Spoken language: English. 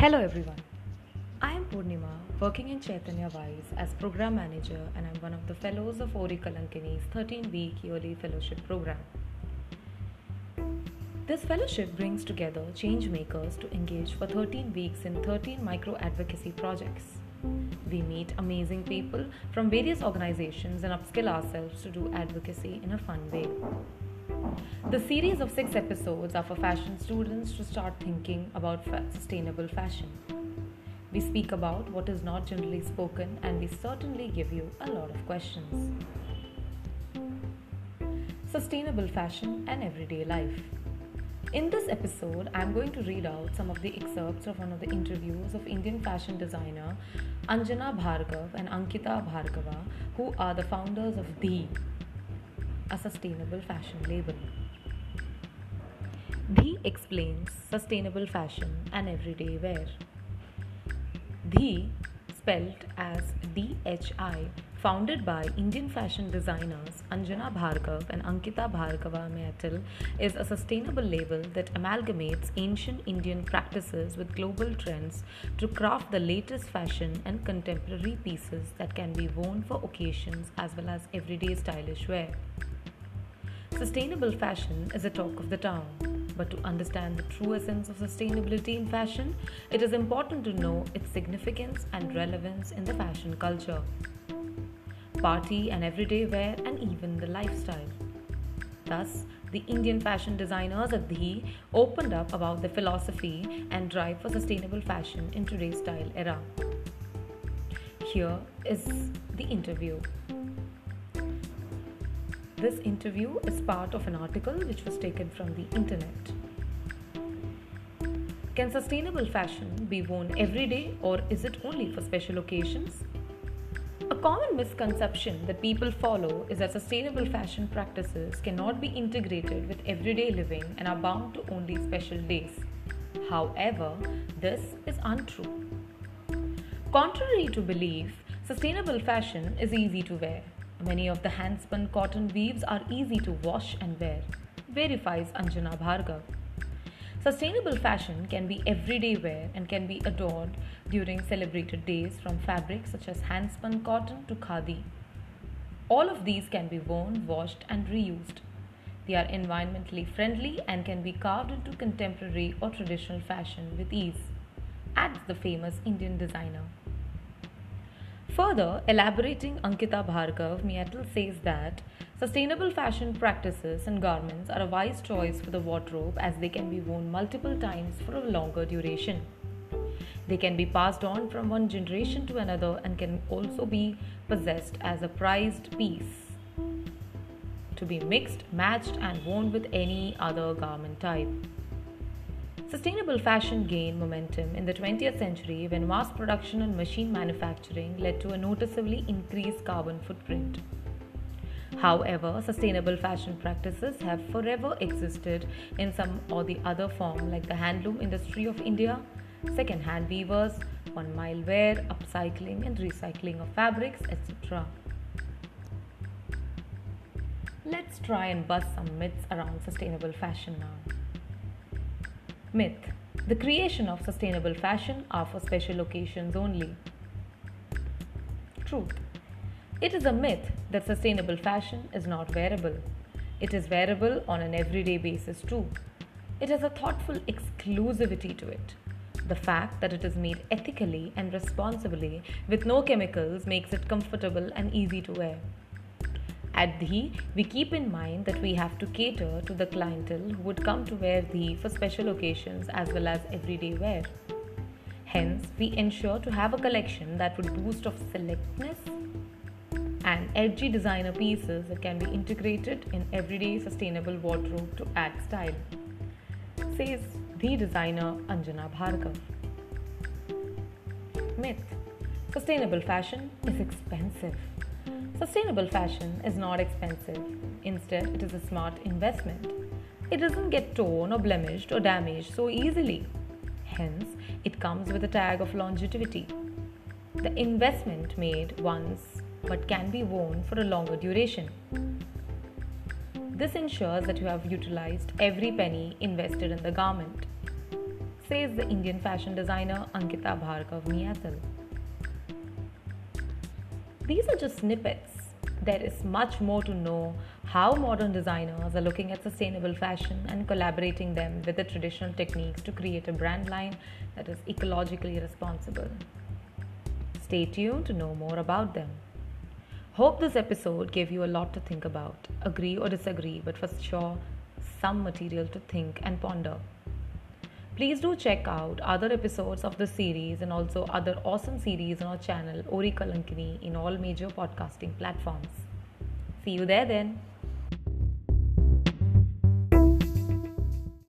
Hello everyone. I am Purnima, working in Chaitanya Wise as program manager and I'm one of the fellows of Ori Kalankini's 13-week yearly fellowship program. This fellowship brings together change makers to engage for 13 weeks in 13 micro advocacy projects. We meet amazing people from various organizations and upskill ourselves to do advocacy in a fun way. The series of six episodes are for fashion students to start thinking about sustainable fashion. We speak about what is not generally spoken and we certainly give you a lot of questions. Sustainable fashion and everyday life. In this episode, I'm going to read out some of the excerpts of one of the interviews of Indian fashion designer Anjana Bhargav and Ankita Bhargava, who are the founders of Dhi, a sustainable fashion label. Dhi explains sustainable fashion and everyday wear. Dhi, spelt as DHI, founded by Indian fashion designers Anjana Bhargav and Ankita Bhargava Mittal, is a sustainable label that amalgamates ancient Indian practices with global trends to craft the latest fashion and contemporary pieces that can be worn for occasions as well as everyday stylish wear. Sustainable fashion is a talk of the town, but to understand the true essence of sustainability in fashion, it is important to know its significance and relevance in the fashion culture, party and everyday wear, and even the lifestyle. Thus, Dhi Indian fashion designers at the opened up about the philosophy and drive for sustainable fashion in today's style era. Here is the interview. This interview is part of an article which was taken from the internet. Can sustainable fashion be worn every day or is it only for special occasions? A common misconception that people follow is that sustainable fashion practices cannot be integrated with everyday living and are bound to only special days. However, this is untrue. Contrary to belief, sustainable fashion is easy to wear. Many of the hand spun cotton weaves are easy to wash and wear, verifies Anjana Bhargav. Sustainable fashion can be everyday wear and can be adorned during celebrated days from fabrics such as hand spun cotton to khadi. All of these can be worn, washed, and reused. They are environmentally friendly and can be carved into contemporary or traditional fashion with ease, adds the famous Indian designer. Further, elaborating Ankita Bhargav, Mittal says that sustainable fashion practices and garments are a wise choice for the wardrobe as they can be worn multiple times for a longer duration. They can be passed on from one generation to another and can also be possessed as a prized piece to be mixed, matched, and worn with any other garment type. Sustainable fashion gained momentum in the 20th century when mass production and machine manufacturing led to a noticeably increased carbon footprint. However, sustainable fashion practices have forever existed in some or the other form, like the handloom industry of India, second hand weavers, one mile wear, upcycling and recycling of fabrics, etc. Let's try and bust some myths around sustainable fashion now. Myth The creation of sustainable fashion are for special occasions only. Truth It is a myth that sustainable fashion is not wearable. It is wearable on an everyday basis too. It has a thoughtful exclusivity to it. The fact that it is made ethically and responsibly with no chemicals makes it comfortable and easy to wear. At Dhi, we keep in mind that we have to cater to the clientele who would come to wear Dhi for special occasions as well as everyday wear. Hence, we ensure to have a collection that would boost of selectness and edgy designer pieces that can be integrated in everyday sustainable wardrobe to add style, says the designer Anjana Bhargav. Myth Sustainable fashion is expensive. Sustainable fashion is not expensive. Instead, it is a smart investment. It doesn't get torn or blemished or damaged so easily. Hence, it comes with a tag of longevity. The investment made once but can be worn for a longer duration. This ensures that you have utilized every penny invested in the garment. says the Indian fashion designer Ankita Bhargav Mittal. These are just snippets. There is much more to know how modern designers are looking at sustainable fashion and collaborating them with the traditional techniques to create a brand line that is ecologically responsible. Stay tuned to know more about them. Hope this episode gave you a lot to think about. Agree or disagree, but for sure, some material to think and ponder. Please do check out other episodes of the series and also other awesome series on our channel Ori Kalankini in all major podcasting platforms. See you there then.